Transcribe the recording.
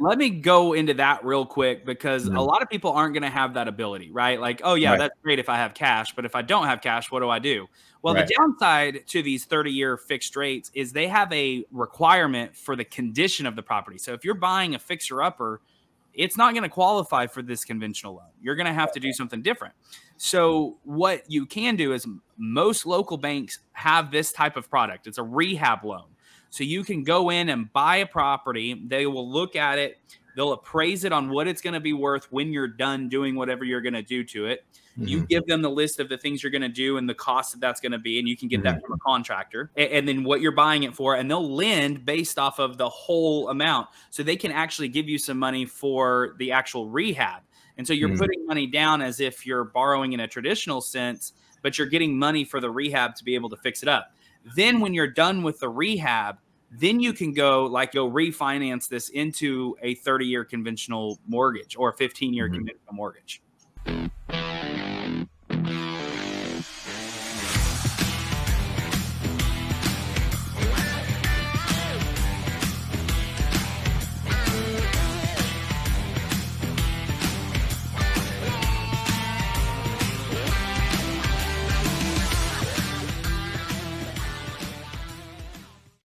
let me go into that real quick because mm-hmm. a lot of people aren't going to have that ability, right? Like, oh yeah, right. that's great if I have cash, but if I don't have cash, what do I do? Well, right. the downside to these 30 year fixed rates is they have a requirement for the condition of the property. So if you're buying a fixer upper, it's not going to qualify for this conventional loan. You're going to have to do something different. So what you can do is most local banks have this type of product. It's a rehab loan. So you can go in and buy a property. They will look at it. They'll appraise it on what it's going to be worth when you're done doing whatever you're going to do to it. Mm-hmm. You give them the list of the things you're going to do and the cost that that's going to be, and you can get mm-hmm. that from a contractor. And, and, then what you're buying it for, and they'll lend based off of the whole amount, so they can actually give you some money for the actual rehab. And so you're mm-hmm. putting money down as if you're borrowing in a traditional sense, but you're getting money for the rehab to be able to fix it up. Then when you're done with the rehab, then you can go like you'll refinance this into a 30 year conventional mortgage or a 15 year mm-hmm. conventional mortgage.